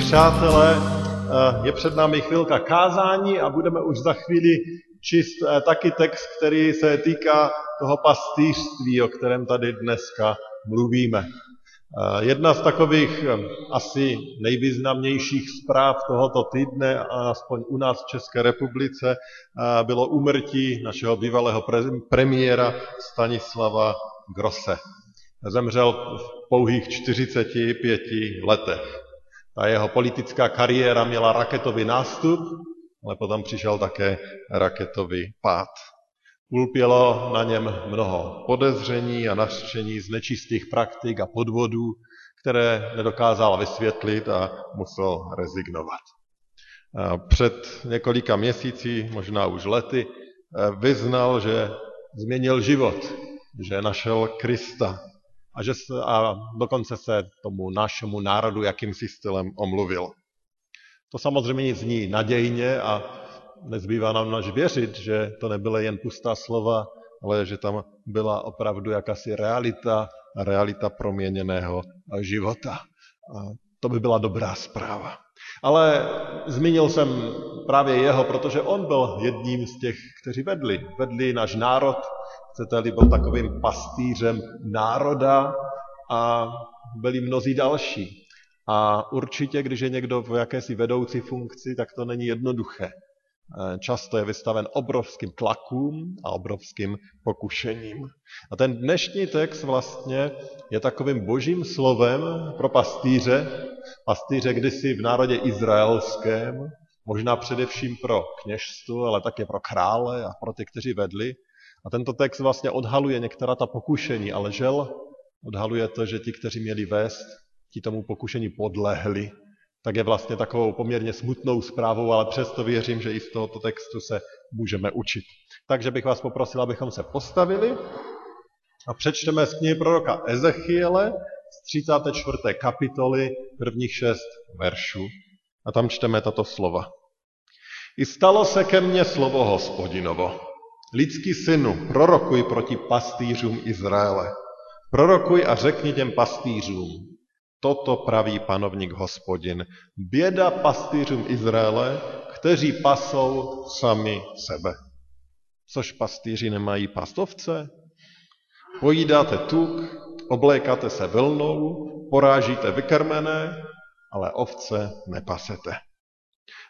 přátelé, eh, je před námi chvilka kázání a budeme už za chvíli číst eh, taky text, který se týká toho pastýřství, o kterém tady dneska mluvíme. Eh, Jedna z takových asi nejvýznamnějších zpráv tohoto týdne, aspoň u nás v České republice, bylo úmrtí našeho bývalého pre- premiéra Stanislava Grosse. Zemřel v pouhých 45 letech. Ta jeho politická kariéra měla raketový nástup, ale potom přišel také raketový pád. Ulpělo na něm mnoho podezření a nařčení z nečistých praktik a podvodů, které nedokázal vysvětlit a musel rezignovat. Před několika měsíci, možná už lety, eh, vyznal, že změnil život, že našel Krista a, že se, a dokonce se tomu našemu národu jakýmsi stylem omluvil. To samozřejmě zní nadějně a nezbývá nám než věřit, že to nebyly jen pustá slova, ale že tam byla opravdu jakási realita, realita proměněného života. A to by byla dobrá zpráva. Ale zmínil jsem právě jeho, protože on byl jedním z těch, kteří vedli. Vedli náš národ, chcete-li, byl takovým pastýřem národa a byli mnozí další. A určitě, když je někdo v jakési vedoucí funkci, tak to není jednoduché. Eh, Často je vystaven obrovským tlakům a obrovským pokušením. A ten dnešní text vlastně je takovým božím slovem pro pastýře, pastýře kdysi v národě izraelském, možná především pro kněžstvo, ale také pro krále a pro ty, kteří vedli. A tento text vlastně odhaluje některá ta pokušení, ale žel odhaluje to, že ti, kteří měli vést, ti tomu pokušení podlehli tak je vlastně takovou poměrně smutnou zprávou, ale přesto věřím, že i z tohoto textu se můžeme učit. Takže bych vás poprosil, abychom se postavili a přečteme z knihy proroka Ezechiele z 34. kapitoly prvních šest veršů. A tam čteme tato slova. I stalo se ke mně slovo hospodinovo. Lidský synu, prorokuj proti pastýřům Izraele. Prorokuj a řekni těm pastýřům, Toto praví panovník hospodin. Běda pastýřům Izraele, kteří pasou sami sebe. Což pastýři nemají pastovce? Pojídáte tuk, oblékáte se vlnou, porážíte vykrmené, ale ovce nepasete.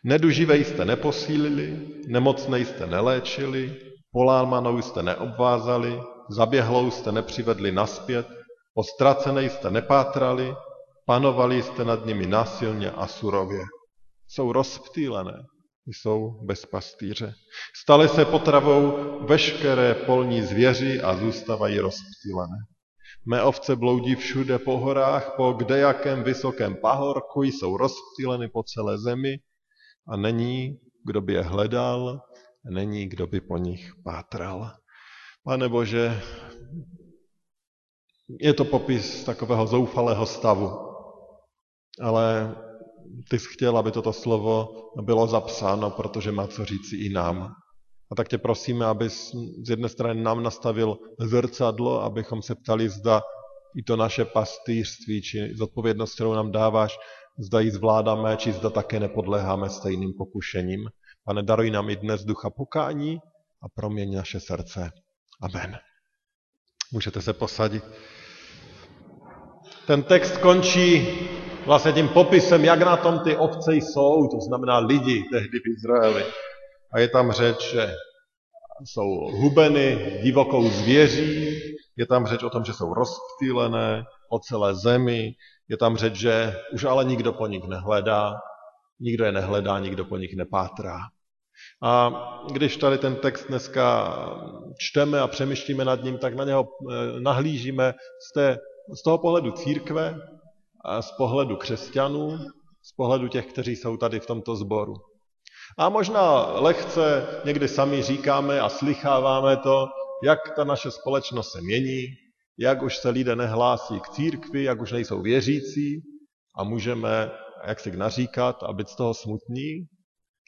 Neduživej jste neposílili, nemocnej jste neléčili, polámanou jste neobvázali, zaběhlou jste nepřivedli naspět, o ztracenej jste nepátrali, Panovali jste nad nimi násilně a surově. Jsou rozptýlené, jsou bez pastýře. Staly se potravou veškeré polní zvěři a zůstávají rozptýlené. Mé ovce bloudí všude po horách, po kdejakém vysokém pahorku, jsou rozptýleny po celé zemi a není, kdo by je hledal, není, kdo by po nich pátral. Pane Bože, je to popis takového zoufalého stavu, ale ty jsi chtěl, aby toto slovo bylo zapsáno, protože má co říci i nám. A tak tě prosíme, aby z jedné strany nám nastavil zrcadlo, abychom se ptali, zda i to naše pastýřství, či zodpovědnost, kterou nám dáváš, zda ji zvládáme, či zda také nepodléháme stejným pokušením. Pane, daruj nám i dnes ducha pokání a proměň naše srdce. Amen. Můžete se posadit. Ten text končí vlastně tím popisem, jak na tom ty ovce jsou, to znamená lidi tehdy v Izraeli. A je tam řeč, že jsou hubeny divokou zvěří, je tam řeč o tom, že jsou rozptýlené po celé zemi, je tam řeč, že už ale nikdo po nich nehledá, nikdo je nehledá, nikdo po nich nepátrá. A když tady ten text dneska čteme a přemýšlíme nad ním, tak na něho eh, nahlížíme z, té, z toho pohledu církve, z pohledu křesťanů, z pohledu těch, kteří jsou tady v tomto sboru. A možná lehce někdy sami říkáme a slycháváme to, jak ta naše společnost se mění, jak už se lidé nehlásí k církvi, jak už nejsou věřící a můžeme jak si naříkat a být z toho smutní.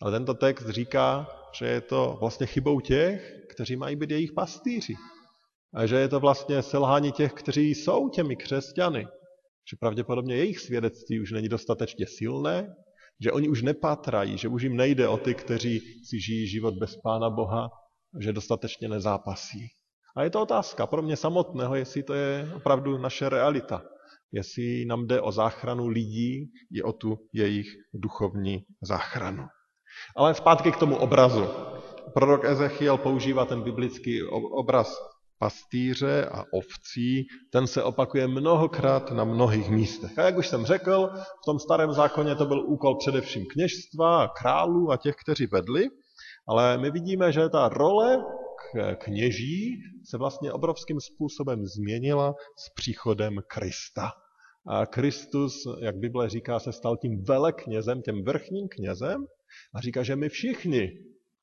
Ale tento text říká, že je to vlastně chybou těch, kteří mají být jejich pastýři. A že je to vlastně selhání těch, kteří jsou těmi křesťany. Že pravděpodobně jejich svědectví už není dostatečně silné, že oni už nepátrají, že už jim nejde o ty, kteří si žijí život bez Pána Boha, že dostatečně nezápasí. A je to otázka pro mě samotného, jestli to je opravdu naše realita. Jestli nám jde o záchranu lidí i o tu jejich duchovní záchranu. Ale zpátky k tomu obrazu. Prorok Ezechiel používá ten biblický obraz pastýře a ovcí, ten se opakuje mnohokrát na mnohých místech. A jak už jsem řekl, v tom starém zákoně to byl úkol především kněžstva, králů a těch, kteří vedli, ale my vidíme, že ta role kněží se vlastně obrovským způsobem změnila s příchodem Krista. A Kristus, jak Bible říká, se stal tím veleknězem, tím vrchním knězem a říká, že my všichni,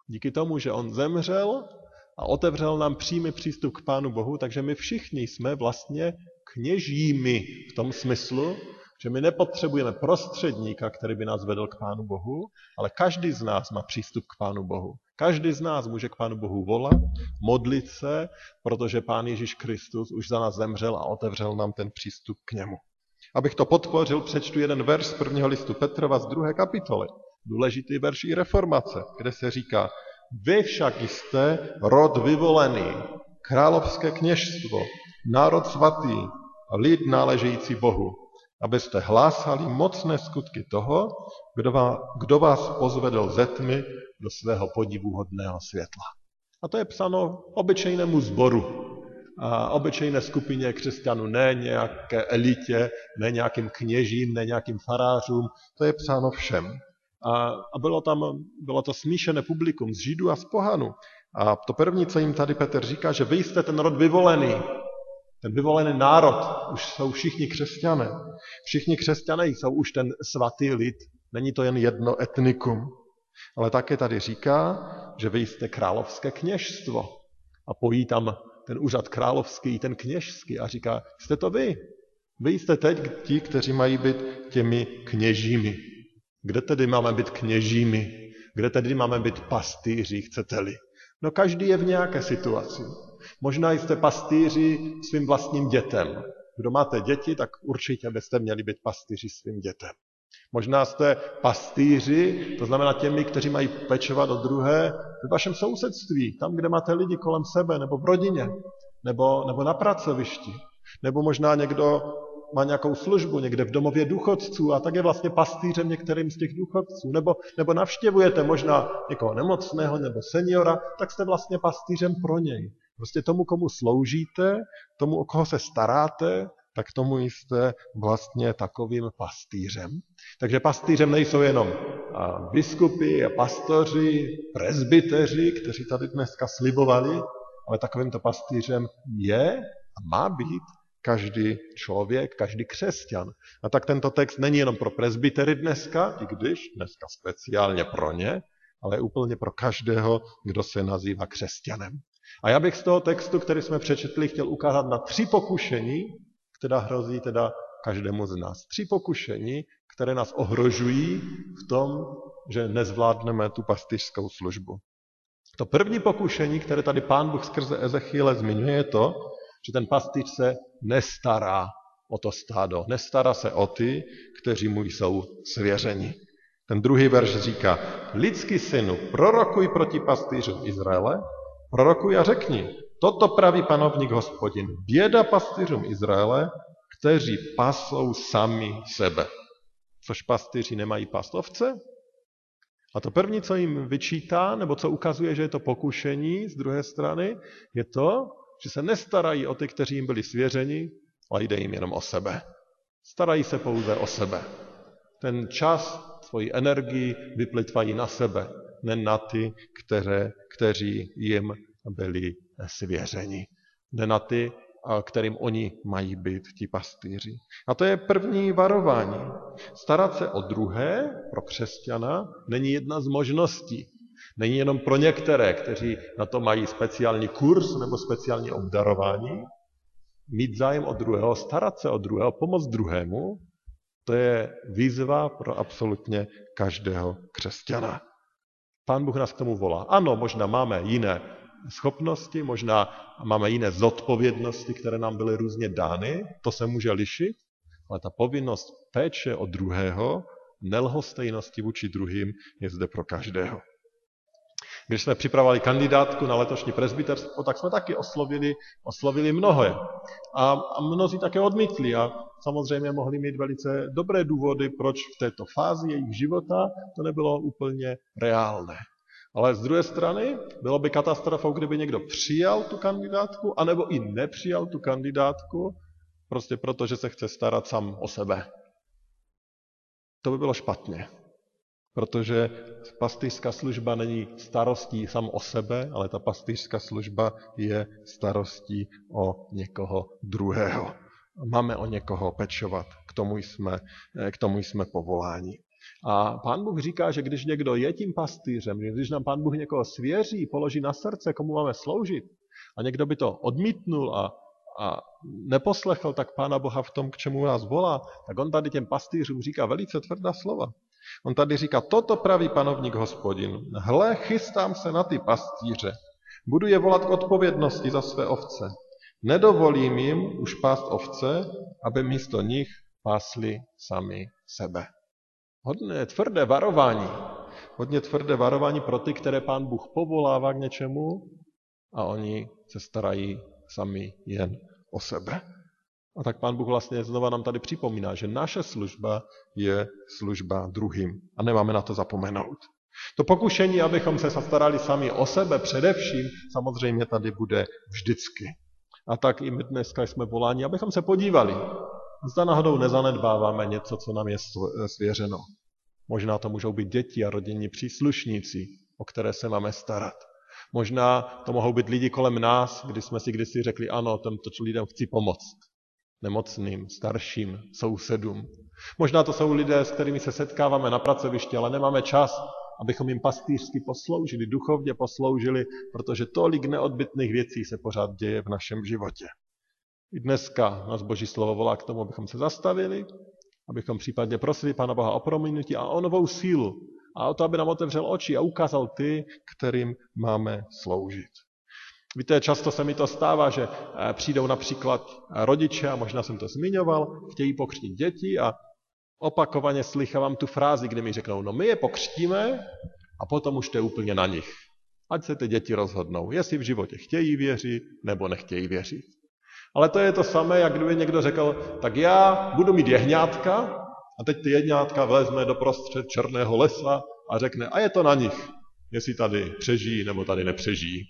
díky tomu, že on zemřel a otevřel nám přímý přístup k Pánu Bohu, takže my všichni jsme vlastně kněžími v tom smyslu, že my nepotřebujeme prostředníka, který by nás vedl k Pánu Bohu, ale každý z nás má přístup k Pánu Bohu. Každý z nás může k Pánu Bohu volat, modlit se, protože Pán Ježíš Kristus už za nás zemřel a otevřel nám ten přístup k němu. Abych to podpořil, přečtu jeden verš z prvního listu Petrova z druhé kapitoly. Důležitý verš i reformace, kde se říká, vy však jste rod vyvolený, královské kněžstvo, národ svatý, lid náležející Bohu, abyste hlásali mocné skutky toho, kdo vás, kdo vás pozvedl ze tmy do svého podivuhodného světla. A to je psáno obyčejnému zboru, obyčejné skupině křesťanů, ne nějaké elitě, ne nějakým kněžím, ne nějakým farářům, to je psáno všem. A, a bylo tam, bylo to smíšené publikum z Židů a z Pohanu. A to první, co jim tady Petr říká, že vy jste ten rod vyvolený, ten vyvolený národ, už jsou všichni křesťané. Všichni křesťané jsou už ten svatý lid. Není to jen jedno etnikum. Ale také tady říká, že vy jste královské kněžstvo. A pojí tam ten úřad královský, ten kněžský a říká, jste to vy. Vy jste teď ti, kteří mají být těmi kněžími. Kde tedy máme být kněžími? Kde tedy máme být pastýři, chcete-li? No každý je v nějaké situaci. Možná jste pastýři svým vlastním dětem. Kdo máte děti, tak určitě byste měli být pastýři svým dětem. Možná jste pastýři, to znamená těmi, kteří mají pečovat o druhé v vašem sousedství, tam, kde máte lidi kolem sebe, nebo v rodině, nebo, nebo na pracovišti. Nebo možná někdo má nějakou službu někde v domově důchodců a tak je vlastně pastýřem některým z těch důchodců. Nebo, nebo navštěvujete možná někoho nemocného nebo seniora, tak jste vlastně pastýřem pro něj. Prostě tomu, komu sloužíte, tomu, o koho se staráte, tak tomu jste vlastně takovým pastýřem. Takže pastýřem nejsou jenom biskupy pastoři, prezbyteři, kteří tady dneska slibovali, ale takovýmto pastýřem je a má být každý člověk, každý křesťan. A tak tento text není jenom pro prezbytery dneska, i když dneska speciálně pro ně, ale úplně pro každého, kdo se nazývá křesťanem. A já bych z toho textu, který jsme přečetli, chtěl ukázat na tři pokušení, která hrozí teda každému z nás. Tři pokušení, které nás ohrožují v tom, že nezvládneme tu pastyřskou službu. To první pokušení, které tady pán Bůh skrze Ezechiele zmiňuje, je to, že ten pastýř se nestará o to stádo, nestará se o ty, kteří mu jsou svěřeni. Ten druhý verš říká, lidský synu, prorokuj proti pastýřům Izraele, prorokuj a řekni, toto praví panovník hospodin, běda pastýřům Izraele, kteří pasou sami sebe. Což pastýři nemají pastovce? A to první, co jim vyčítá, nebo co ukazuje, že je to pokušení z druhé strany, je to, že se nestarají o ty, kteří jim byli svěřeni, ale jde jim jenom o sebe. Starají se pouze o sebe. Ten čas, svoji energii vyplitvají na sebe, ne na ty, které, kteří jim byli svěřeni. Ne na ty, kterým oni mají být, ti pastýři. A to je první varování. Starat se o druhé pro křesťana není jedna z možností. Není jenom pro některé, kteří na to mají speciální kurz nebo speciální obdarování. Mít zájem o druhého, starat se o druhého, pomoct druhému, to je výzva pro absolutně každého křesťana. Pán Bůh nás k tomu volá. Ano, možná máme jiné schopnosti, možná máme jiné zodpovědnosti, které nám byly různě dány, to se může lišit, ale ta povinnost péče o druhého, nelhostejnosti vůči druhým je zde pro každého. Když jsme připravovali kandidátku na letošní presbyterstvo, tak jsme taky oslovili, oslovili mnohé. A, a mnozí také odmítli a samozřejmě mohli mít velice dobré důvody, proč v této fázi jejich života to nebylo úplně reálné. Ale z druhé strany bylo by katastrofou, kdyby někdo přijal tu kandidátku, anebo i nepřijal tu kandidátku, prostě proto, že se chce starat sám o sebe. To by bylo špatně. Protože pastýřská služba není starostí sam o sebe, ale ta pastýřská služba je starostí o někoho druhého. Máme o někoho pečovat, k tomu jsme, k tomu jsme povoláni. A pán Bůh říká, že když někdo je tím pastýřem, když nám pán Bůh někoho svěří, položí na srdce, komu máme sloužit, a někdo by to odmítnul a, a neposlechl, tak pána Boha v tom, k čemu nás volá, tak on tady těm pastýřům říká velice tvrdá slova. On tady říká, toto praví panovník hospodin. Hle, chystám se na ty pastýře. Budu je volat k odpovědnosti za své ovce. Nedovolím jim už pást ovce, aby místo nich pásli sami sebe. Hodně tvrdé varování. Hodně tvrdé varování pro ty, které pán Bůh povolává k něčemu a oni se starají sami jen o sebe. A tak pán Bůh vlastně znova nám tady připomíná, že naše služba je služba druhým a nemáme na to zapomenout. To pokušení, abychom se starali sami o sebe především, samozřejmě tady bude vždycky. A tak i my dneska jsme voláni, abychom se podívali, zda náhodou nezanedbáváme něco, co nám je svěřeno. Možná to můžou být děti a rodinní příslušníci, o které se máme starat. Možná to mohou být lidi kolem nás, kdy jsme si kdysi řekli, ano, těmto lidem chci pomoct. Nemocným, starším, sousedům. Možná to jsou lidé, s kterými se setkáváme na pracovišti, ale nemáme čas, abychom jim pastýřsky posloužili, duchovně posloužili, protože tolik neodbytných věcí se pořád děje v našem životě. I dneska nás Boží slovo volá k tomu, abychom se zastavili, abychom případně prosili Pána Boha o prominutí a o novou sílu a o to, aby nám otevřel oči a ukázal ty, kterým máme sloužit. Víte, často se mi to stává, že eh, přijdou například rodiče, a možná jsem to zmiňoval, chtějí pokřtít děti a opakovaně slychávám tu frázi, kde mi řeknou, no my je pokřtíme a potom už to je úplně na nich. Ať se ty děti rozhodnou, jestli v životě chtějí věřit nebo nechtějí věřit. Ale to je to samé, jak kdyby někdo řekl, tak já budu mít jehňátka a teď ty jehňátka vezme do prostřed černého lesa a řekne, a je to na nich, jestli tady přežijí nebo tady nepřežijí.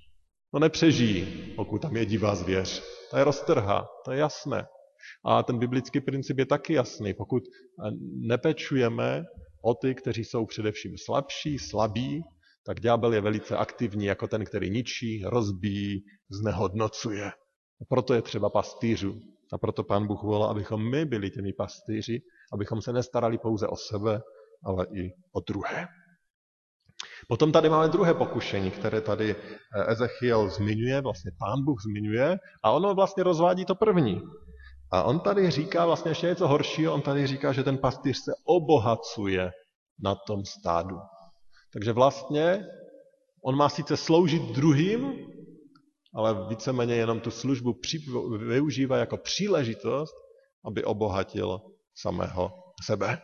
No nepřežijí, pokud tam je divá zvěř. To je roztrha, to je jasné. A ten biblický princip je taky jasný. Pokud nepečujeme o ty, kteří jsou především slabší, slabí, tak ďábel je velice aktivní jako ten, který ničí, rozbíjí, znehodnocuje. A proto je třeba pastýřů. A proto pán Bůh volá, abychom my byli těmi pastýři, abychom se nestarali pouze o sebe, ale i o druhé. Potom tady máme druhé pokušení, které tady eh, Ezechiel zmiňuje, vlastně pán Bůh zmiňuje, a ono vlastně rozvádí to první. A on tady říká vlastně ještě něco horšího, on tady říká, že ten pastýř se obohacuje na tom stádu. Takže vlastně on má sice sloužit druhým, ale víceméně jenom tu službu využívá jako příležitost, aby obohatil samého sebe.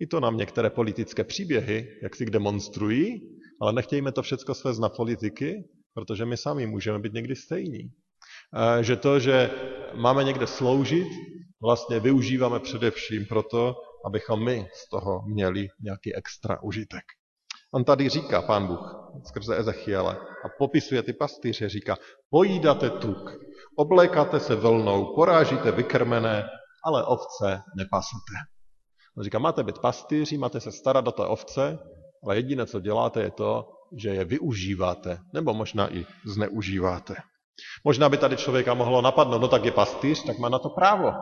I to nám některé politické příběhy, jak si demonstrují, ale nechtějme to všechno svést na politiky, protože my sami můžeme být někdy stejní. E, že to, že máme někde sloužit, vlastně využíváme především proto, abychom my z toho měli nějaký extra užitek. On tady říká, pán Bůh, skrze Ezechiele, a popisuje ty pastýře, říká, pojídáte tuk, oblékáte se vlnou, porážíte vykrmené, ale ovce nepasete. On říká, máte být pastýři, máte se starat o té ovce, ale jediné, co děláte, je to, že je využíváte, nebo možná i zneužíváte. Možná by tady člověka mohlo napadnout, no tak je pastýř, tak má na to právo.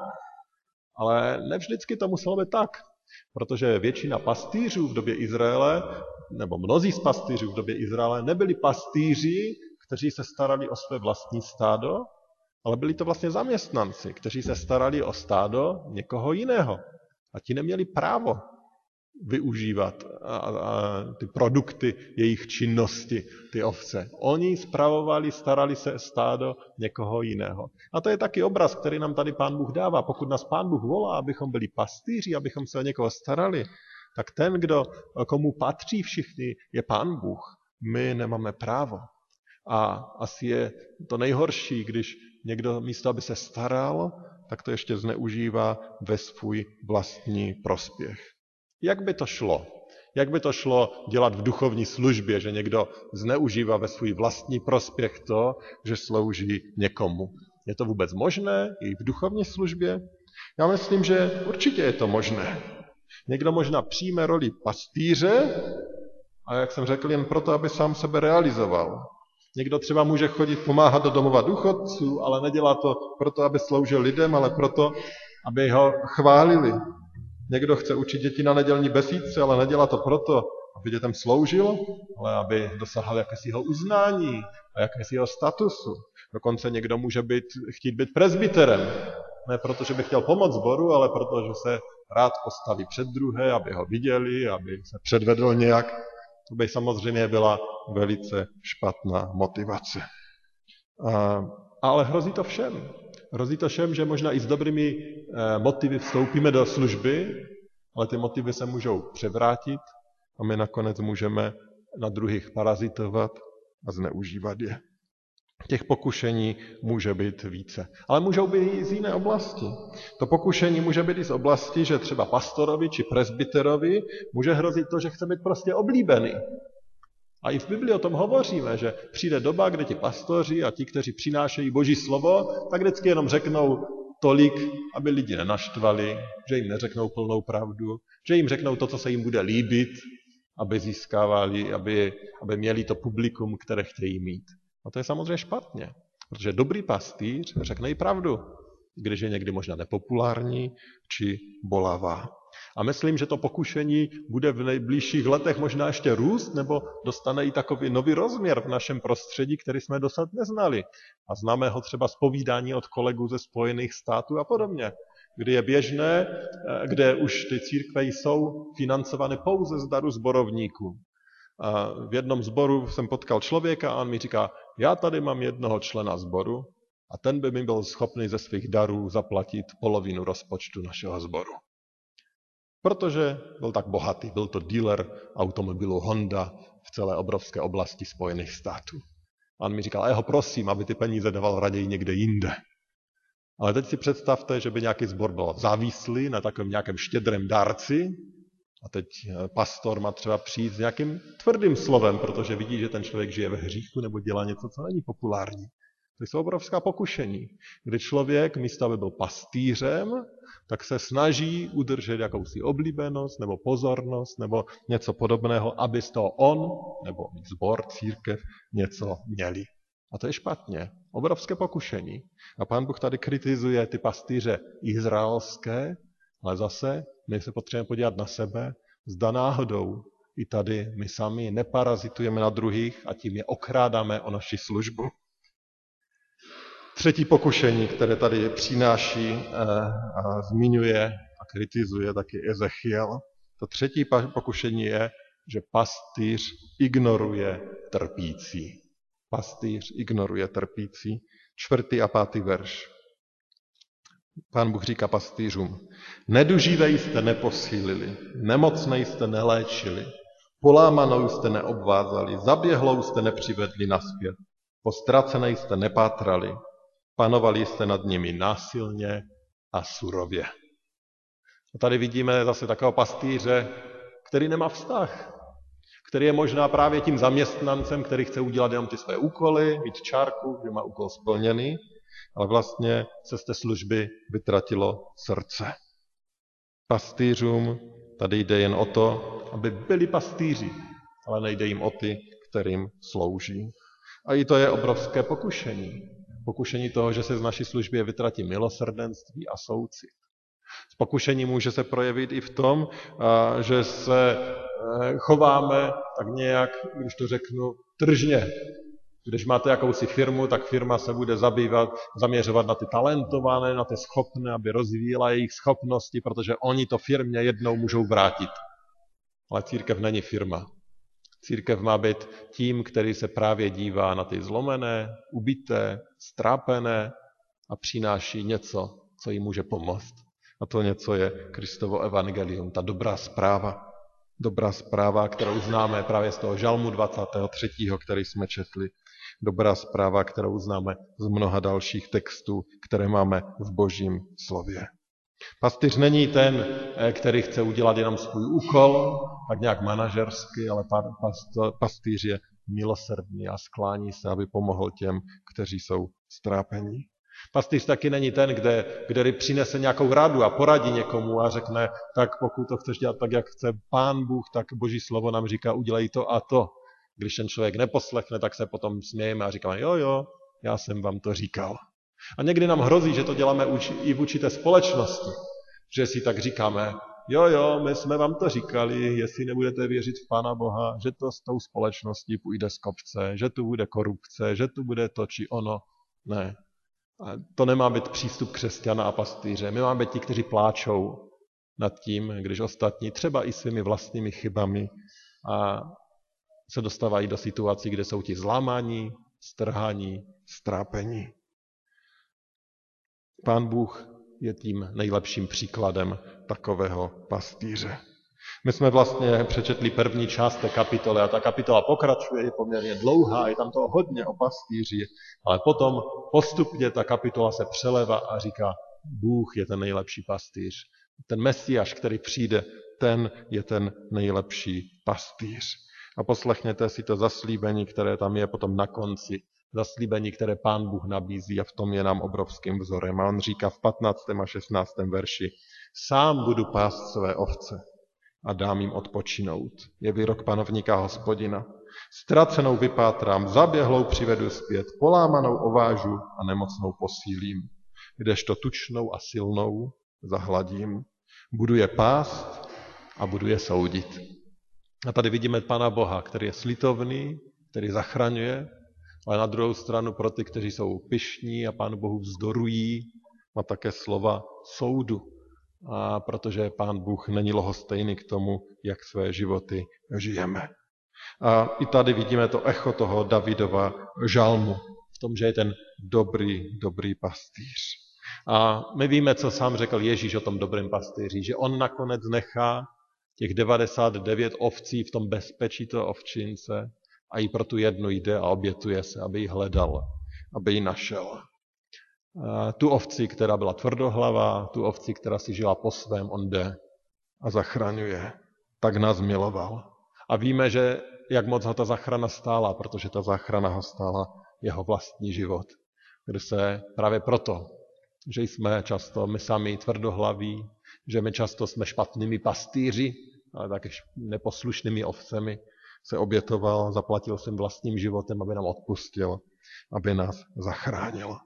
Ale nevždycky to muselo být tak, protože většina pastýřů v době Izraele, nebo mnozí z pastýřů v době Izraele, nebyli pastýři, kteří se starali o své vlastní stádo, ale byli to vlastně zaměstnanci, kteří se starali o stádo někoho jiného. A ti neměli právo využívat a, a, ty produkty jejich činnosti, ty ovce. Oni spravovali, starali se stádo někoho jiného. A to je taky obraz, který nám tady Pán Bůh dává. Pokud nás Pán Bůh volá, abychom byli pastýři, abychom se o někoho starali, tak ten, kdo, komu patří všichni, je Pán Bůh. My nemáme právo. A asi je to nejhorší, když někdo místo, aby se staral, tak to ještě zneužívá ve svůj vlastní prospěch. Jak by to šlo? Jak by to šlo dělat v duchovní službě, že někdo zneužívá ve svůj vlastní prospěch to, že slouží někomu? Je to vůbec možné i v duchovní službě? Já myslím, že určitě je to možné. Někdo možná přijme roli pastýře, a jak jsem řekl, jen proto, aby sám sebe realizoval. Někdo třeba může chodit pomáhat do domova důchodců, ale nedělá to proto, aby sloužil lidem, ale proto, aby ho chválili. Někdo chce učit děti na nedělní besídce, ale nedělá to proto, aby dětem sloužil, ale aby dosáhl jakésiho uznání a jakésiho statusu. Dokonce někdo může být, chtít být prezbiterem. Ne proto, že by chtěl pomoct zboru, ale proto, že se rád postaví před druhé, aby ho viděli, aby se předvedl nějak. To by samozřejmě byla velice špatná motivace. A, ale hrozí to všem. Hrozí to všem, že možná i s dobrými eh, motivy vstoupíme do služby, ale ty motivy se můžou převrátit a my nakonec můžeme na druhých parazitovat a zneužívat je. Těch pokušení může být více. Ale můžou být i z jiné oblasti. To pokušení může být i z oblasti, že třeba pastorovi či presbyterovi může hrozit to, že chce být prostě oblíbený. A i v Biblii o tom hovoříme, že přijde doba, kdy ti pastoři a ti, kteří přinášejí Boží slovo, tak vždycky jenom řeknou tolik, aby lidi nenaštvali, že jim neřeknou plnou pravdu, že jim řeknou to, co se jim bude líbit, aby získávali, aby, aby měli to publikum, které chtějí mít. A to je samozřejmě špatně, protože dobrý pastýř řekne i pravdu, když je někdy možná nepopulární či bolavá. A myslím, že to pokušení bude v nejbližších letech možná ještě růst, nebo dostane i takový nový rozměr v našem prostředí, který jsme dosad neznali. A známe ho třeba z povídání od kolegů ze Spojených států a podobně, kdy je běžné, eh, kde už ty církve jsou financovány pouze z daru zborovníků. A v jednom zboru jsem potkal člověka a on mi říká, já tady mám jednoho člena zboru a ten by mi byl schopný ze svých darů zaplatit polovinu rozpočtu našeho zboru. Protože byl tak bohatý, byl to dealer automobilu Honda v celé obrovské oblasti Spojených států. A on mi říkal, jeho prosím, aby ty peníze dával raději někde jinde. Ale teď si představte, že by nějaký zbor byl závislý na takovém nějakém štědrém dárci a teď eh, pastor má třeba přijít s nějakým tvrdým slovem, protože vidí, že ten člověk žije ve hříchu nebo dělá něco, co není populární. To jsou obrovská pokušení, kdy člověk místo, aby byl pastýřem, tak se snaží udržet jakousi oblíbenost nebo pozornost nebo něco podobného, aby z toho on nebo zbor, církev něco měli. A to je špatně. Obrovské pokušení. A pán Bůh tady kritizuje ty pastýře izraelské, ale zase my se potřebujeme podívat na sebe, zda náhodou i tady my sami neparazitujeme na druhých a tím je okrádáme o naši službu. Třetí pokušení, které tady přináší eh, a zmiňuje a kritizuje taky Ezechiel, to třetí pokušení je, že pastýř ignoruje trpící. Pastýř ignoruje trpící. Čtvrtý a pátý verš. Pán Bůh říká pastýřům, nedužívej jste neposílili, nemocné jste neléčili, polámanou jste neobvázali, zaběhlou jste nepřivedli naspět, postracené jste nepátrali, panovali jste nad nimi násilně a surově. A tady vidíme zase takového pastýře, který nemá vztah, který je možná právě tím zaměstnancem, který chce udělat jenom ty své úkoly, mít čárku, že má úkol splněný, ale vlastně se z té služby vytratilo srdce. Pastýřům tady jde jen o to, aby byli pastýři, ale nejde jim o ty, kterým slouží. A i to je obrovské pokušení. Pokušení toho, že se z naší služby vytratí milosrdenství a soucit. Z pokušení může se projevit i v tom, že se e, chováme tak nějak, když to řeknu, tržně. Když máte jakousi firmu, tak firma se bude zabývat, zaměřovat na ty talentované, na ty schopné, aby rozvíjela jejich schopnosti, protože oni to firmě jednou můžou vrátit. Ale církev není firma. Církev má být tím, který se právě dívá na ty zlomené, ubité, strápené a přináší něco, co jim může pomoct. A to něco je Kristovo evangelium, ta dobrá zpráva. Dobrá zpráva, kterou známe právě z toho žalmu 23., který jsme četli. Dobrá zpráva, kterou známe z mnoha dalších textů, které máme v božím slově. Pastýř není ten, eh, který chce udělat jenom svůj úkol, tak nějak manažersky, ale pastýř je milosrdný a sklání se, aby pomohl těm, kteří jsou strápení. Pastýř taky není ten, kde, kde přinese nějakou radu a poradí někomu a řekne, tak pokud to chceš dělat tak, jak chce pán Bůh, tak boží slovo nám říká, udělej to a to. Když ten člověk neposlechne, tak se potom smějeme a říkáme, jo, jo, já jsem vám to říkal. A někdy nám hrozí, že to děláme i v určité společnosti. Že si tak říkáme, jo, jo, my jsme vám to říkali, jestli nebudete věřit v Pána Boha, že to s tou společností půjde z kopce, že tu bude korupce, že tu bude to či ono. Ne. A to nemá být přístup křesťana a pastýře. My máme být ti, kteří pláčou nad tím, když ostatní třeba i svými vlastními chybami a se dostávají do situací, kde jsou ti zlámaní, strhaní, strápení. Pán Bůh je tím nejlepším příkladem takového pastýře. My jsme vlastně přečetli první část té kapitoly a ta kapitola pokračuje, je poměrně dlouhá, je tam toho hodně o pastýři, ale potom postupně ta kapitola se přeleva a říká, Bůh je ten nejlepší pastýř. Ten mesiaš, který přijde, ten je ten nejlepší pastýř. A poslechněte si to zaslíbení, které tam je potom na konci zaslíbení, které pán Bůh nabízí a v tom je nám obrovským vzorem. A on říká v 15. a 16. verši, sám budu pást své ovce a dám jim odpočinout. Je výrok panovníka hospodina. Ztracenou vypátrám, zaběhlou přivedu zpět, polámanou ovážu a nemocnou posílím. Kdežto tučnou a silnou zahladím. Budu je pást a budu je soudit. A tady vidíme Pana Boha, který je slitovný, který zachraňuje, ale na druhou stranu pro ty, kteří jsou pyšní a Pánu Bohu vzdorují, má také slova soudu. A protože Pán Bůh není lohostejný k tomu, jak své životy žijeme. A i tady vidíme to echo toho Davidova žalmu, v tom, že je ten dobrý, dobrý pastýř. A my víme, co sám řekl Ježíš o tom dobrém pastýři, že on nakonec nechá těch 99 ovcí v tom bezpečí toho ovčince a i pro tu jednu jde a obětuje se, aby ji hledal, aby ji našel. Tu ovci, která byla tvrdohlavá, tu ovci, která si žila po svém, on jde a zachraňuje. Tak nás miloval. A víme, že jak moc ho ta zachrana stála, protože ta zachrana ho stála jeho vlastní život. Kde se právě proto, že jsme často my sami tvrdohlaví, že my často jsme špatnými pastýři, ale také neposlušnými ovcemi, se obětoval, zaplatil svým vlastním životem, aby nám odpustil, aby nás zachránil.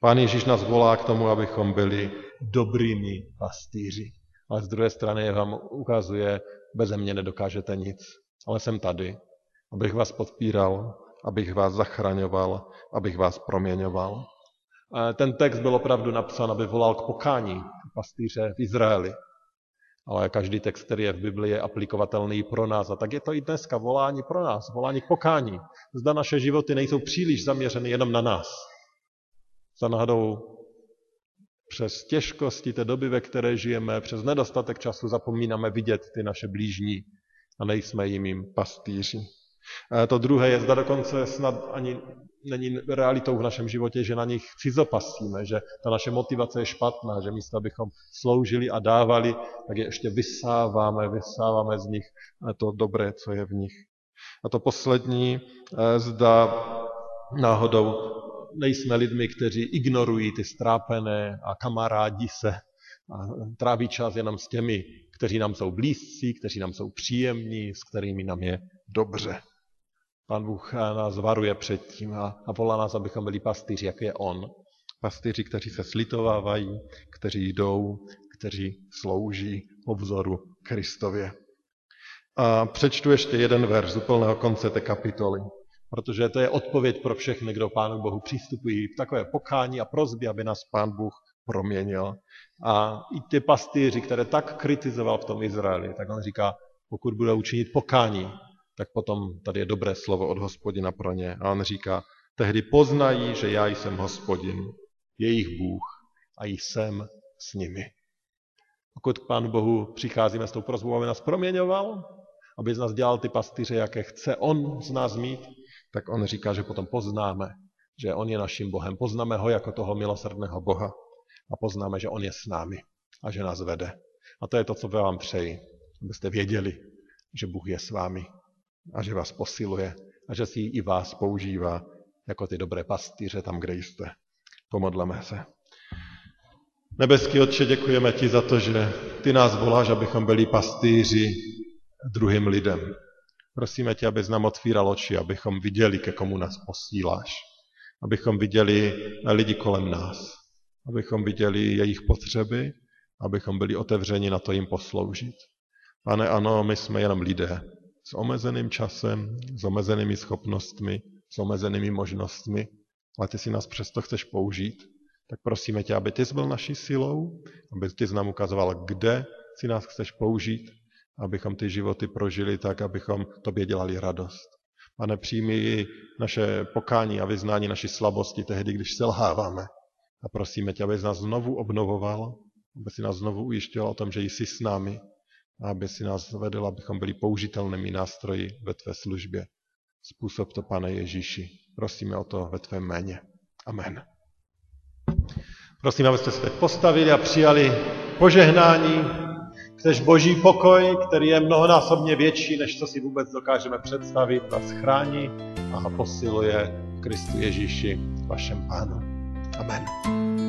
Pán Ježíš nás volá k tomu, abychom byli dobrými pastýři. Ale z druhé strany vám ukazuje, beze mě nedokážete nic, ale jsem tady, abych vás podpíral, abych vás zachraňoval, abych vás proměňoval. Ten text byl opravdu napsán, aby volal k pokání pastýře v Izraeli ale každý text, který je v Biblii, je aplikovatelný pro nás. A tak je to i dneska volání pro nás, volání k pokání. Zda naše životy nejsou příliš zaměřeny jenom na nás. Za náhodou přes těžkosti té doby, ve které žijeme, přes nedostatek času zapomínáme vidět ty naše blížní a nejsme jim jim pastýři. A to druhé je, zda dokonce snad ani není realitou v našem životě, že na nich cizopasíme, že ta naše motivace je špatná, že místo, abychom sloužili a dávali, tak je ještě vysáváme, vysáváme z nich to dobré, co je v nich. A to poslední, eh, zda náhodou nejsme lidmi, kteří ignorují ty strápené a kamarádi se a tráví čas jenom s těmi, kteří nám jsou blízcí, kteří nám jsou příjemní, s kterými nám je dobře. Pán Bůh nás varuje před tím a, a volá nás, abychom byli pastýři, jak je On. Pastýři, kteří se slitovávají, kteří jdou, kteří slouží po vzoru Kristově. A přečtu ještě jeden verš z úplného konce té kapitoly, protože to je odpověď pro všechny, kdo Pánu Bohu přistupují v takové pokání a prozby, aby nás Pán Bůh proměnil. A i ty pastýři, které tak kritizoval v tom Izraeli, tak on říká, pokud budou učinit pokání, tak potom tady je dobré slovo od hospodina pro ně. A on říká, tehdy poznají, že já jsem hospodin, jejich Bůh a jsem s nimi. Pokud k Pánu Bohu přicházíme s tou prozbou, aby nás proměňoval, aby z nás dělal ty pastýře, jaké chce On z nás mít, tak on říká, že potom poznáme, že On je naším Bohem. Poznáme ho jako toho milosrdného Boha a poznáme, že On je s námi a že nás vede. A to je to, co vám přeji, abyste věděli, že Bůh je s vámi a že vás posiluje a že si i vás používá jako ty dobré pastýře tam, kde jste. Pomodleme se. Nebeský Otče, děkujeme ti za to, že ty nás voláš, abychom byli pastýři druhým lidem. Prosíme tě, abys nám otvíral oči, abychom viděli, ke komu nás posíláš. Abychom viděli lidi kolem nás. Abychom viděli jejich potřeby, abychom byli otevřeni na to jim posloužit. Pane, ano, my jsme jenom lidé s omezeným časem, s omezenými schopnostmi, s omezenými možnostmi, ale ty si nás přesto chceš použít tak prosíme tě, aby ty jsi byl naší silou, aby ty jsi nám ukazoval, kde si nás chceš použít, abychom ty životy prožili tak, abychom tobě dělali radost. Pane, přijmi naše pokání a vyznání naší slabosti tehdy, když selháváme. A prosíme tě, aby nás znovu obnovoval, aby si nás znovu ujišťoval o tom, že jsi s námi aby si nás vedl, abychom byli použitelnými nástroji ve tvé službě. Způsob to, pane Ježíši. Prosíme o to ve tvém jméně. Amen. Prosím, abyste se teď postavili a přijali požehnání. Chceš boží pokoj, který je mnohonásobně větší, než co si vůbec dokážeme představit, vás chrání a posiluje Kristu Ježíši, vašem Pánu. Amen.